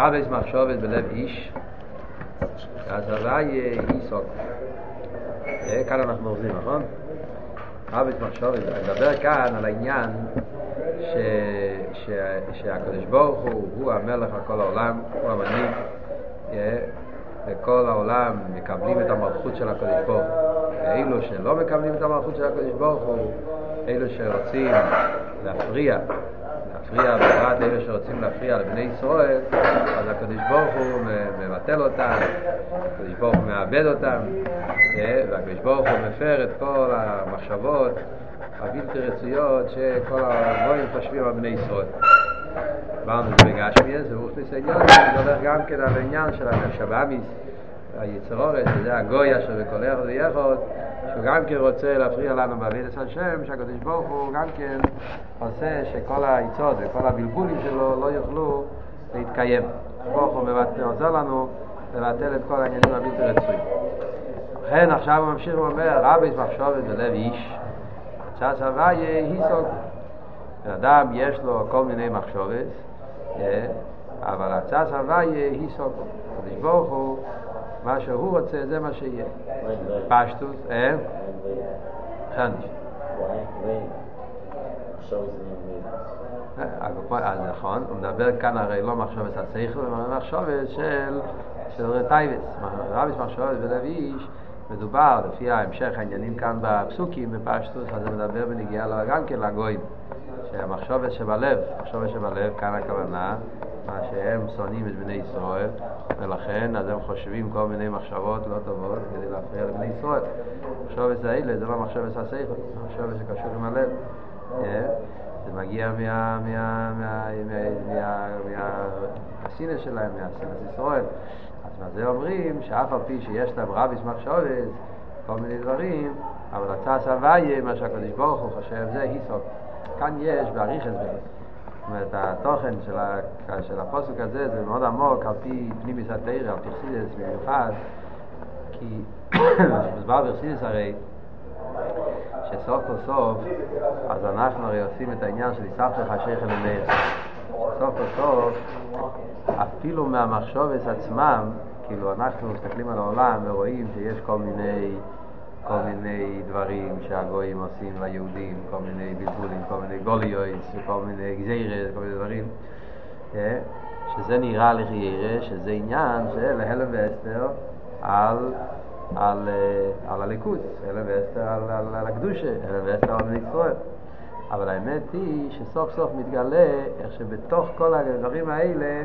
רבס מחשובת בלב איש, אז הוואי איסוק. כאן אנחנו עובדים, נכון? רבס מחשובת, אני מדבר כאן על העניין ש... ש... שהקדוש ברוך הוא, הוא המלך על כל העולם, הוא המנהיג, וכל העולם מקבלים את המלכות של הקדוש ברוך הוא. ואילו שלא מקבלים את המלכות של הקדוש ברוך הוא, אלו שרוצים להפריע להפריע, בפרט אלה שרוצים להפריע לבני ישראל, אז הקדוש ברוך הוא מבטל אותם, הקדוש ברוך הוא מאבד אותם, אה, והקדוש ברוך הוא מפר את כל המחשבות הבלתי רצויות שכל הגויים חושבים על בני ישראל. דיברנו זה בגשמי, זה אוכניס העניין, זה מדבר גם כן על העניין של השבאמיס, היצרורת, שזה הגוי אשר בכל אחד ויחוד, שהוא גם כן רוצה להפריע לנו בעבידת השם, שהקדוש ברוך הוא גם כן עושה שכל העצות וכל הבלבולים שלו לא יוכלו להתקיים. ברוך הוא עוזר לנו לבטל את כל העניינים הבלתי רצויים. לכן עכשיו הוא ממשיך ואומר, רבי מחשובת בלב איש, צ'ס הוויה היסוג. בן אדם יש לו כל מיני מחשובת, אבל הצס הוויה היסוג. הקדוש ברוך הוא מה שהוא רוצה זה מה שיהיה. פשטוס, אה? חנש. אז נכון, הוא מדבר כאן הרי לא מחשבת השכל, אלא מחשבת של רטייבס. רביס מחשבת בלב איש מדובר, לפי ההמשך העניינים כאן בפסוקים בפשטוס, אז זה מדבר בנגיעה גם כן לגויים. שהמחשבת שבלב, מחשבת שבלב, כאן הכוונה, מה שהם שונאים את בני ישראל, ולכן אז הם חושבים כל מיני מחשבות לא טובות כדי להפריע לבני ישראל. מחשבת האלה זה לא מחשבת השכל, זה מחשבת שקשור עם הלב. זה מגיע מהסינס שלהם, מהסינס ישראל. אז מה זה אומרים שאף על פי שיש להם רביס מחשבת, כל מיני דברים, אבל הצעס הוויה, מה שהקדוש ברוך הוא חושב, זה היסוק. כאן יש באריך הסבר. אומרת, התוכן של, ה, של הפוסק הזה זה מאוד עמוק על פי פנימיס התרא, על פי חסידס במיוחד, כי מוסבר בחסידס הרי שסוף כל סוף, אז אנחנו הרי עושים את העניין של יספך השכל למאיר. סוף כל סוף, אפילו מהמחשובס עצמם, כאילו אנחנו מסתכלים על העולם ורואים שיש כל מיני כל מיני דברים שהגויים עושים ליהודים, כל מיני בלבולים, כל מיני גוליויס, כל מיני גזירס, כל מיני דברים, שזה נראה לחיירה, שזה עניין של הלם ואסתר על, על, על הליכוד, הלם ואסתר על, על, על הקדושה, הלם ואסתר על בני ישראל. אבל האמת היא שסוף סוף מתגלה איך שבתוך כל הדברים האלה,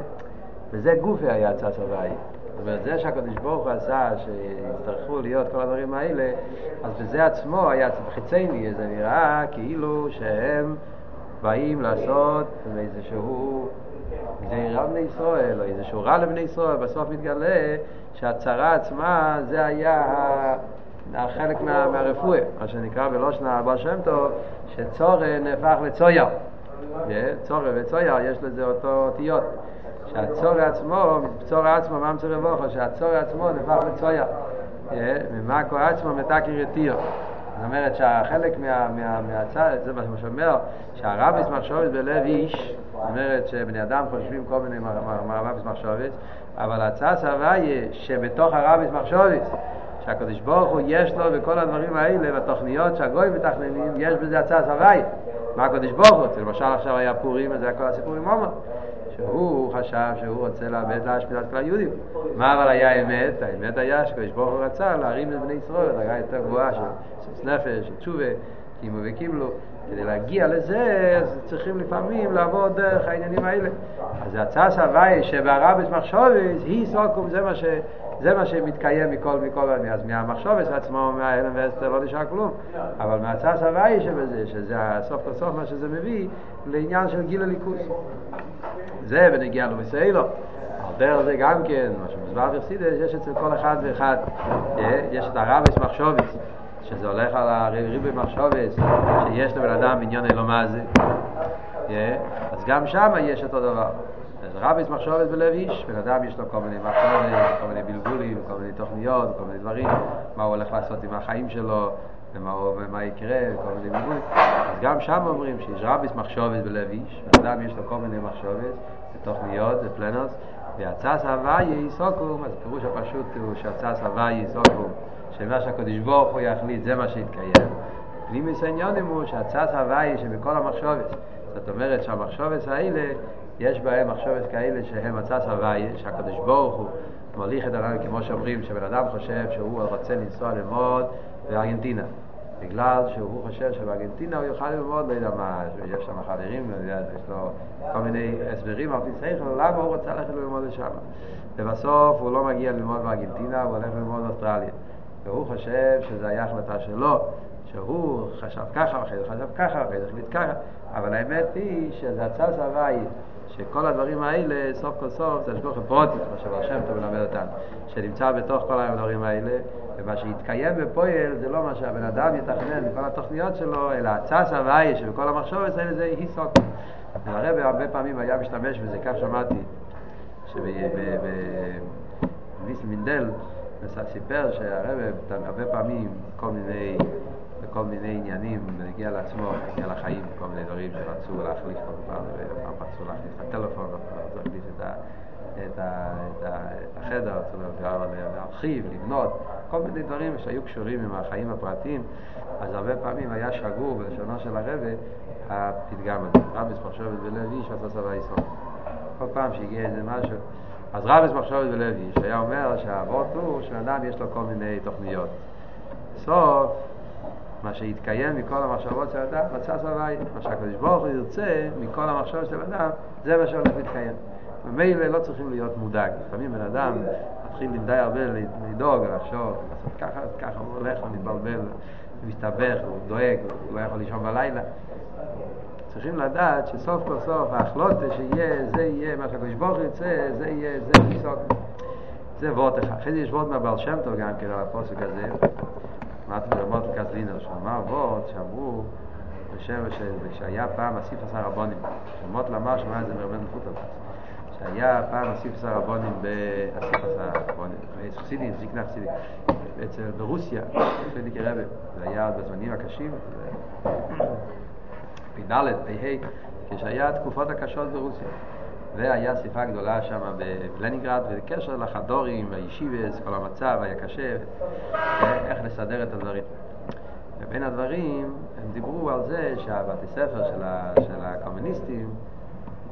וזה גופי היה צץ הבית. זאת אומרת, זה שהקדוש ברוך הוא עשה, שיצטרכו להיות כל הדברים האלה, אז בזה עצמו היה חיצייני, זה נראה כאילו שהם באים לעשות איזשהו גזירה בני ישראל, או איזשהו רע לבני ישראל, בסוף מתגלה שהצרה עצמה זה היה חלק מה, מהרפואה, מה שנקרא בלושנה הבא שם טוב, שצורן נהפך לצויר. צורן וצויר יש לזה אותו אותיות. שהצור עצמו, צור עצמו, מה מצור רבוכו, שהצור עצמו נפח לצויה. ממקו עצמו מתקר יתיר. זאת אומרת שהחלק מה, מה, מהצד, זה מה שאומר, שהרביס מחשבת בלב איש, זאת אומרת שבני אדם חושבים כל מיני מרביס מחשבת, אבל הצעס הוויה שבתוך הרביס מחשבת, שהקדוש ברוך הוא יש לו בכל הדברים האלה, בתוכניות שהגויים מתכננים, יש בזה הצעס הוויה. מה הקדוש ברוך הוא? למשל עכשיו היה פורים, וזה היה כל הסיפור עם עומר. שהוא חשב שהוא רוצה לאבד להשפיע את כל היהודים. מה אבל היה האמת? האמת היה שקדוש ברוך הוא רצה להרים את בני ישראל לדרגה יותר גבוהה של סוס נפש, של תשובה, קימו וקיבלו. כדי להגיע לזה, אז צריכים לפעמים לעבור דרך העניינים האלה. אז הצעה סבי שבהרבס מחשובס, היא סוקום, זה מה, ש, זה מה שמתקיים מכל מכל עניין. אז מהמחשובס עצמו, מההלם ואסתר לא נשאר כלום. אבל מהצעה סבי שבזה, שזה הסוף כל סוף מה שזה מביא, לעניין של גיל הליכוס. זה בנגיע לבסיילו. על דרך זה גם כן, מה שמוסבר בחסידס, יש אצל כל אחד ואחד, יש את הרבס מחשובס. שזה הולך על הריבי מחשובס, שיש לבן אדם עניון אלו מה זה. אז גם שם יש אותו דבר. אז רביס מחשובס בלב איש, בן אדם יש לו כל מיני מחשבות, כל מיני בלבולים, כל מיני תוכניות, כל מיני דברים, מה הוא הולך לעשות עם החיים שלו, ומה, ומה יקרה, כל מיני בלבולים. אז גם שם אומרים שיש רביס מחשובס בלב איש, בן אדם יש לו כל מיני מחשבות, תוכניות, פלנוס, והצס הוויה יסוקום, אז הפירוש הפשוט הוא שהצס הוויה יסוקום, שמה שהקדוש ברוך הוא יחליט זה מה שיתקיים. פנימיס העניונים הוא שהצס הוויה שבכל המחשבת, זאת אומרת שהמחשבת האלה, יש בהם מחשבת כאלה שהם הצס הוויה, שהקדוש ברוך הוא מוליך את העולם, כמו שאומרים, שבן אדם חושב שהוא רוצה לנסוע ללמוד בארגנטינה. בגלל שהוא חושב שבארגנטינה הוא יוכל ללמוד, לא יודע מה, יש שם חברים, לא יש לו כל מיני הסברים על פי שכל, למה הוא רוצה ללכת ללמוד לשם. ובסוף הוא לא מגיע ללמוד בארגנטינה, הוא הולך ללמוד באוסטרליה. והוא חושב שזו הייתה החלטה שלו, שהוא חשב ככה, ואחרי זה חשב ככה, ואחרי זה החליט ככה, אבל האמת היא שזה הצד הוואי, שכל הדברים האלה, סוף כל סוף, זה השגוח פרוטי, כמו שבר שם טוב מלמד אותנו, שנמצא בתוך כל הדברים האלה, ומה שיתקיים בפועל זה לא מה שהבן אדם יתכנן מכל התוכניות שלו, אלא הצס הוואי שבכל המחשבת האלה זה היסוק. הרב הרבה פעמים היה משתמש בזה, כך שמעתי, שבניסל מינדל סיפר שהרב הרבה פעמים כל מיני בכל מיני עניינים, הגיע לעצמו, הגיע לחיים, כל מיני דברים שרצו להחליף כל פעם, ופעם רצו להחליף את הטלפון, רצו להחליף את, ה, את, ה, את, ה, את החדר, רצו להרחיב, לבנות, כל מיני דברים שהיו קשורים עם החיים הפרטיים, אז הרבה פעמים היה שגור בלשונו של הרבה הפתגם הזה, רביס מחשבת בלב איש ועשה סבא ישראל. כל פעם שהגיע איזה משהו, אז רביס מחשבת בלב איש היה אומר שהאבות הוא שאדם יש לו כל מיני תוכניות. בסוף מה שיתקיים מכל המחשבות של אדם, מצא סבי, מה שהקדוש ברוך הוא ירצה מכל המחשבות של אדם, זה מה שהולך להתקיים. ממילא לא צריכים להיות מודאג. לפעמים בן אדם מתחיל למדי הרבה לדאוג, לחשוב, לעשות ככה, ככה הוא הולך, הוא מתבלבל, הוא מסתבך, הוא דואג, הוא לא יכול לישון בלילה. צריכים לדעת שסוף כל סוף ההחלוטה שיהיה, זה יהיה, מה שהקדוש ברוך הוא ירצה, זה יהיה, זה יסוק. זה וורט אחד. אחרי זה יש וורט מהבעל שם טוב גם כן על הפוסק הזה. אמרתי ברמות קזלינר, שהוא אמר וורט שאמרו בשם שהיה פעם אסיף עשר רבונים. שמות למר שמע את זה מרבן מפוטר. שהיה פעם אסיף עשר רבונים באסיף עשר רבונים. חסידי, זיקנה חסידי. אצל ברוסיה, פרידיקי רבי. זה היה בזמנים הקשים. פ"ד, פ"ה, כשהיה התקופות הקשות ברוסיה. והיה שיחה גדולה שם בפלנינגרד, ובקשר לחדורים, הישיבס, כל המצב היה קשה, איך לסדר את הדברים. ובין הדברים, הם דיברו על זה שהבתי ספר של, ה, של הקומוניסטים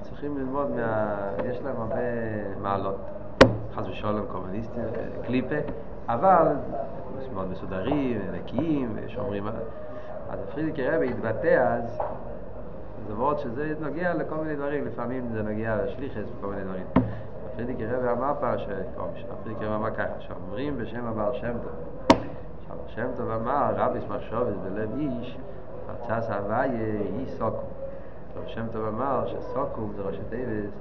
צריכים ללמוד מה... יש להם הרבה מעלות. חס ושלום קומוניסטים, קליפה, אבל מאוד מסודרים, נקיים, שומרים... אז פרידיקי רבי התבטא אז זה וורד שזה נוגע לכל מיני דברים, לפעמים זה נוגע לשליחס וכל מיני דברים. פרידיקי רבי אמר פעם, פרידיקי רבי אמר ככה, שאומרים בשם הבעל שם טוב. שהבעל שם טוב אמר, רבי סמכשובס בלב איש, הרצס הוויה היא סוקום. רבי שם טוב אמר שסוקום זה ראשי תיבס,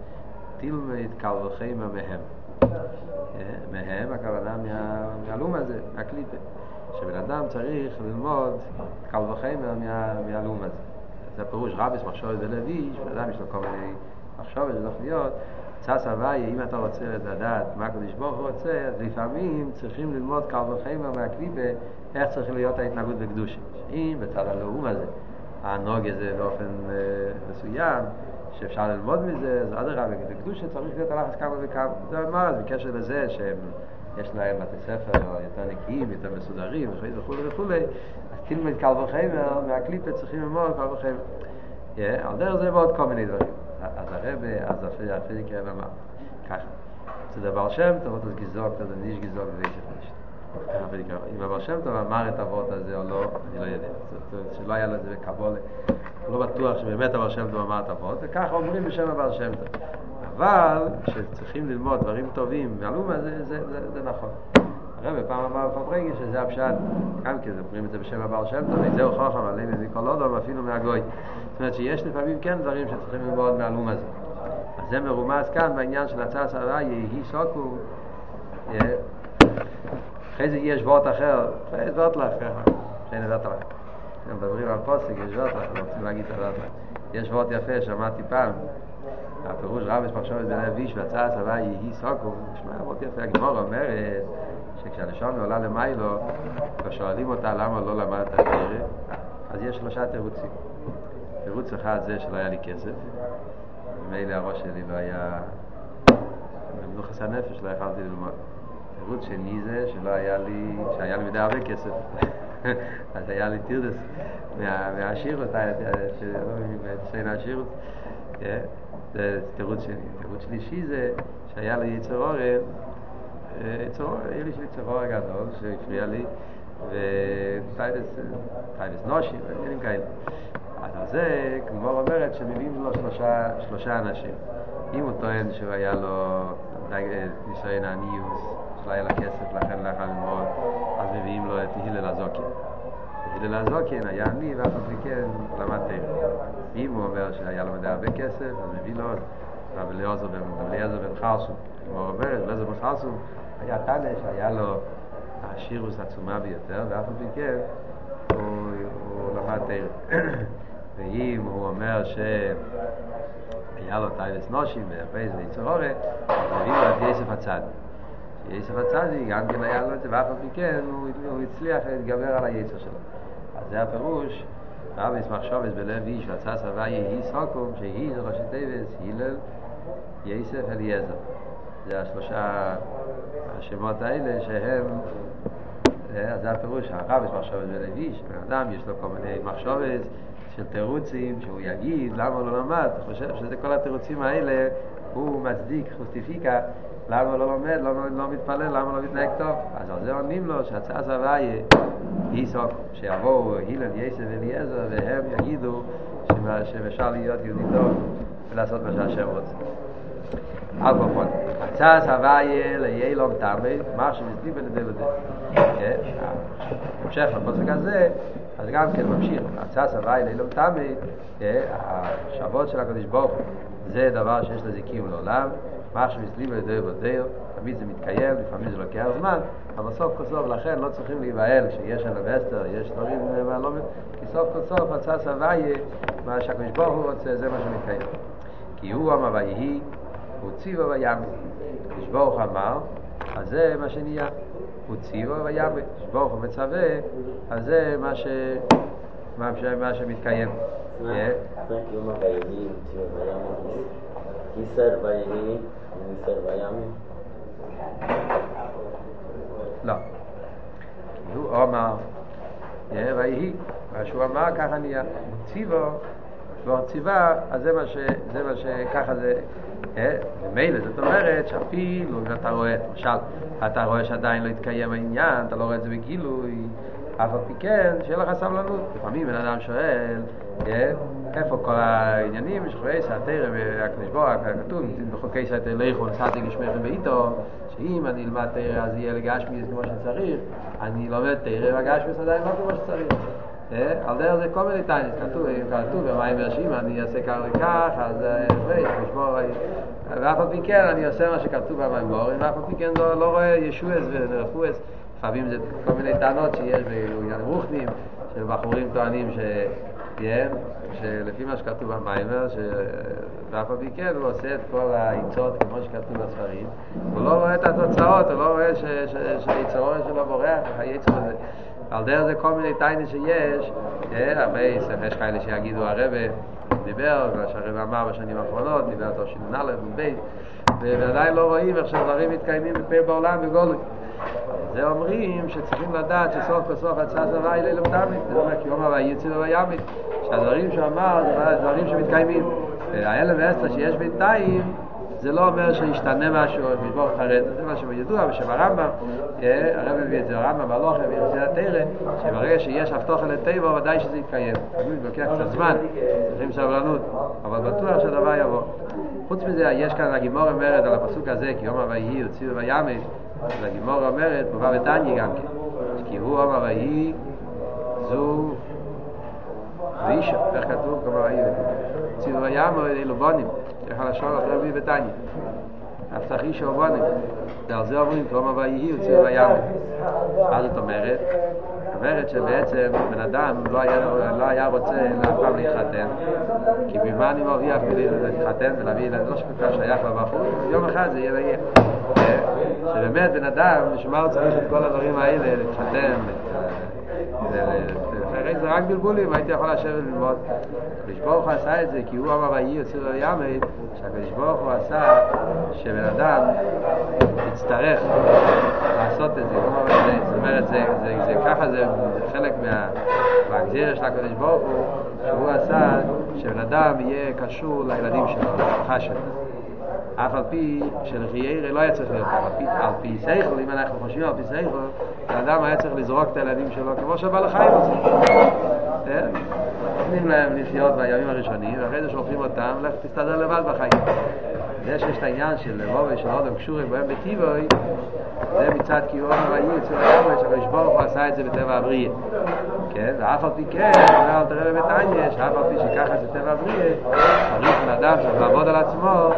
תלמד קל וחיימה מהם. מהם הכוונה מהלום הזה, מהקליפה. שבן אדם צריך ללמוד קל וחיימה מהלום הזה. זה פירוש רביס מחשבת בלב איש, ואדם יש לו כל מיני מחשבת ותוכניות, צס הוויה, אם אתה רוצה לדעת מה הקדוש ברוך הוא רוצה, אז לפעמים צריכים ללמוד קל וחיימה מהקליפה, איך צריך להיות ההתנהגות בקדושה. אם בצד הלאום הזה, הנוג הזה באופן אה, מסוים, שאפשר ללמוד מזה, אז אדרבה, בקדושה צריך להיות הלחץ כמה וכמה. זה מה, אז בקשר לזה שהם... יש להם בתי ספר יותר נקיים, יותר מסודרים וכו' וכו', אז תלמד קל וחמר, מהקליפה צריכים ללמוד קל וחמר. על דרך זה ועוד כל מיני דברים. אז הרבה, אז הפיזיק רב אמר, ככה, זה דבר שם טוב, אז גזוק, אז אני איש גזוק ואיש הפשט. אם הבר שם טוב אמר את אבות הזה או לא, אני לא יודע. שלא היה לו את זה. לא בטוח שבאמת הבר שם טוב אמר את אבות, וככה אומרים בשם הבר שם טוב. אבל כשצריכים ללמוד דברים טובים מהלומה זה, זה, זה, זה נכון. הרב פעם אמר בפברגי שזה הפשט, גם כי אומרים את זה בשם הבעל שם טוב, זהו חוכם מכל אודום אפילו מהגוי. זאת אומרת שיש לפעמים כן דברים שצריכים ללמוד מהלום הזה. אז זה מרומז כאן בעניין של הצעה סערה, יהי סוקו. אחרי זה יש וורט אחר, זה וורט לך, שאין וורט לך. מדברים על פוסק, יש וורט לך, רוצים להגיד את לך. יש וורט יפה, שמעתי פעם, הפירוש רב יש מחשבת בלב איש והצעה הצבא יהי סוקו, נשמע מאוד יפה, הגמור אומרת שכשהנשום עולה למיילו ושואלים אותה למה לא למדת את התרא, אז יש שלושה תירוצים. תירוץ אחד זה שלא היה לי כסף, ומילא הראש שלי לא היה הנפש לא יכלתי ללמוד. תירוץ שני זה שלא היה לי, שהיה לי מדי הרבה כסף. אז היה לי תירדס מהשירות, מהציין השירות. זה תירוץ שני. תירוץ שלישי זה שהיה לי יצר אורן, יצר אורן, היה לי יצר אורן גדול שהפריע לי, וטיידס נושי, ודברים כאלה. אז זה, כמו אומרת, שמביאים לו שלושה, שלושה אנשים. אם הוא טוען שהוא היה לו ניסיון הניוס, שלא היה לו כסף, לכן לא יכול ללמוד, אז מביאים לו את הלל הזוקין. הלל הזוקין היה עני, ואף על פי כן למד תרא. אם הוא אומר שהיה לו מדי הרבה כסף, אז מביא לו רב אליעזר בן חרסום. כמו אומרת, אליעזר בן חרסום היה תנא שהיה לו השירוס עצומה ביותר, ואף על פי כן הוא, למד תרא. ואם הוא אומר שהיה לו טייבס נושים ואחרי זה יצר אורה, מביאים לו את יסף הצד. יסף הצדי גם כן היה לו את זה, ואף על פי כן הוא, הוא הצליח להתגבר על היצר שלו. זה הפירוש, רבי ישמח שובס בלב איש ועצה סבא יהי סוקום, שהיא זה ראשי טייבס, הלל, יסף אליעזר. זה השלושה השמות האלה שהם אז זה הפירוש, הרב יש מחשבת בלב איש, בן אדם יש לו כל מיני מחשבת של תירוצים, שהוא יגיד למה הוא לא למד, הוא חושב שזה כל התירוצים האלה, הוא מצדיק חוסטיפיקה, למה הוא לא לומד, למה לא מתפלל, למה הוא לא מתנהג טוב. אז על זה עונים לו שהצעה סבייה היא סוף, שיבואו הילן, יסף ואליעזר, והם יגידו שאפשר להיות יהודי טוב ולעשות מה שהשם רוצה. כל פון. הצעה סבייה ליילום תמי, מה שמסליב על ידי לדי. המשך לפוסק הזה, אז גם כן ממשיך, הצעה סבייה ליילום תמי, השבות של הקדוש ברוך זה דבר שיש לזה קיום לעולם, מה שמסליב על ידי לדי, תמיד זה מתקיים, לפעמים זה לוקח זמן, אבל סוף כל סוף לכן לא צריכים להיבהל כשיש אלווסטר, יש דברים, כי סוף כל סוף הצעה סבייה, מה שהקדוש ברוך הוא רוצה, זה מה שמתקיים. כי הוא אמר ויהי הוא ציבו וימי. כשברוך אמר, אז זה מה שנהיה. הוא ציבו וימי. כשברוך הוא מצווה, אז זה מה, ש... מה, ש... מה שמתקיים. לא. הוא אמר, ויהי, מה שהוא אמר ככה נהיה. ציבו ועוד ציווה, אז זה מה ש... זה מה ש... ככה זה... ממילא זאת אומרת שאפילו אם אתה רואה, למשל, אתה רואה שעדיין לא התקיים העניין, אתה לא רואה את זה בגילוי, אף על פי כן, שיהיה לך סבלנות. לפעמים בן אדם שואל, איפה כל העניינים שחורי סעתר והקדוש ברוך כתוב בחוקי סעתר לכו נסעתי גשמכם בעיתו שאם אני אלמד תרא אז יהיה לגשמיס כמו שצריך אני לומד תרא והגשמיס עדיין לא כמו שצריך על דרך זה כל מיני טייניס, כתוב, אם כתוב במים מרשים, אני אעשה כך וכך, אז יש לשמור, ואף על פי כן אני עושה מה שכתוב במים ואף על פי כן לא רואה ישועס ורפואס, לפעמים זה כל מיני טענות שיש בעניין רוחנים, של בחורים טוענים ש... שלפי מה שכתוב במיימר, ואף על פי כן הוא עושה את כל העיצות כמו שכתוב בספרים, הוא לא רואה את התוצאות, הוא לא רואה שהיצרון שלו בורח, היצר הזה. על דרך זה כל מיני טיינים שיש, הרבה יש כאלה שיגידו הרבה דיבר, מה שהרבא אמר בשנים האחרונות, דיבר אותו שנ"א ובית, ועדיין לא רואים איך שהדברים מתקיימים בפה בעולם בגולוי. זה אומרים שצריכים לדעת שסוף כל סוף הצעה זרה היא ללמדמית, זה אומר כי יום הבא יציר וימית, שהדברים שהוא אמר זה דברים שמתקיימים. והאלף ואסתר שיש בינתיים זה לא אומר שישתנה משהו, משבור חרד, זה מה שידוע בשם הרמב"ם, הרב מביא את זה, הרמב"ם בהלוכה, מביא את זה לתרא, שברגע שיש הבטוחה לטבע, ודאי שזה יתקיים. תמיד לוקח קצת זמן, צריכים סבלנות, אבל בטוח שהדבר יבוא. חוץ מזה, יש כאן הגימור אומרת על הפסוק הזה, כי יום הוויהי הוציאו וימי, אז הגימור אומרת, מובא בתניא גם כן, כי הוא יום הוויהי, זו ואישה, איך כתוב? הוויהי, הוציאו וימי, אלו בונים. איך הלשון אחרי בי בתניא. הבטח איש אובונים. ועל זה אומרים, כלומר ויהי הוציאו בים. מה זאת אומרת? אומרת שבעצם בן אדם לא היה, לא היה רוצה אף פעם להתחתן, כי במה אני מרוויח בלי להתחתן ולהביא ילד, לא שכל שייך לבחור, יום אחד זה יהיה ויהיה. שבאמת בן אדם, בשביל מה הוא צריך את כל הדברים האלה, להתחתן, הרי זה רק בלבולים, הייתי יכול לשבת וללמוד. הקדוש ברוך הוא עשה את זה כי הוא אמר ויהי יוצא לימד, שהקדוש ברוך הוא עשה שבן אדם יצטרך לעשות את זה, זאת אומרת, זה, ככה זה, חלק מה... מהגזירה של הקדוש ברוך הוא, שהוא עשה שבן אדם יהיה קשור לילדים שלו, למשפחה שלו. אף על פי שלחיירה לא היה צריך להיות על פי, על אם אנחנו חושבים על פי סייכל, האדם היה צריך לזרוק את הילדים שלו כמו שבעל החיים עושה. כן? נותנים להם לחיות בימים הראשונים, ואחרי זה שולחים אותם, לך תסתדר לבד בחיים. זה שיש את העניין של לבוא ושל אודם קשורים בהם בטיבוי, זה מצד קיום הוויהי אצל הימי, שהקדוש ברוך הוא עשה את זה בטבע הבריאה. כן, ואף על פי כן, אומר אל תראה בביתניה, שאף על פי שככה זה טבע הבריאה, צריך לאדם צריך לעבוד על עצמו,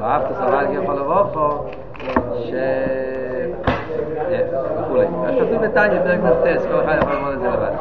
ואהבת סבל יכול לבוא פה. וכולי. אז כתוב בתניא, פרק מ"ט, כל אחד יכול ללמוד את זה לבד.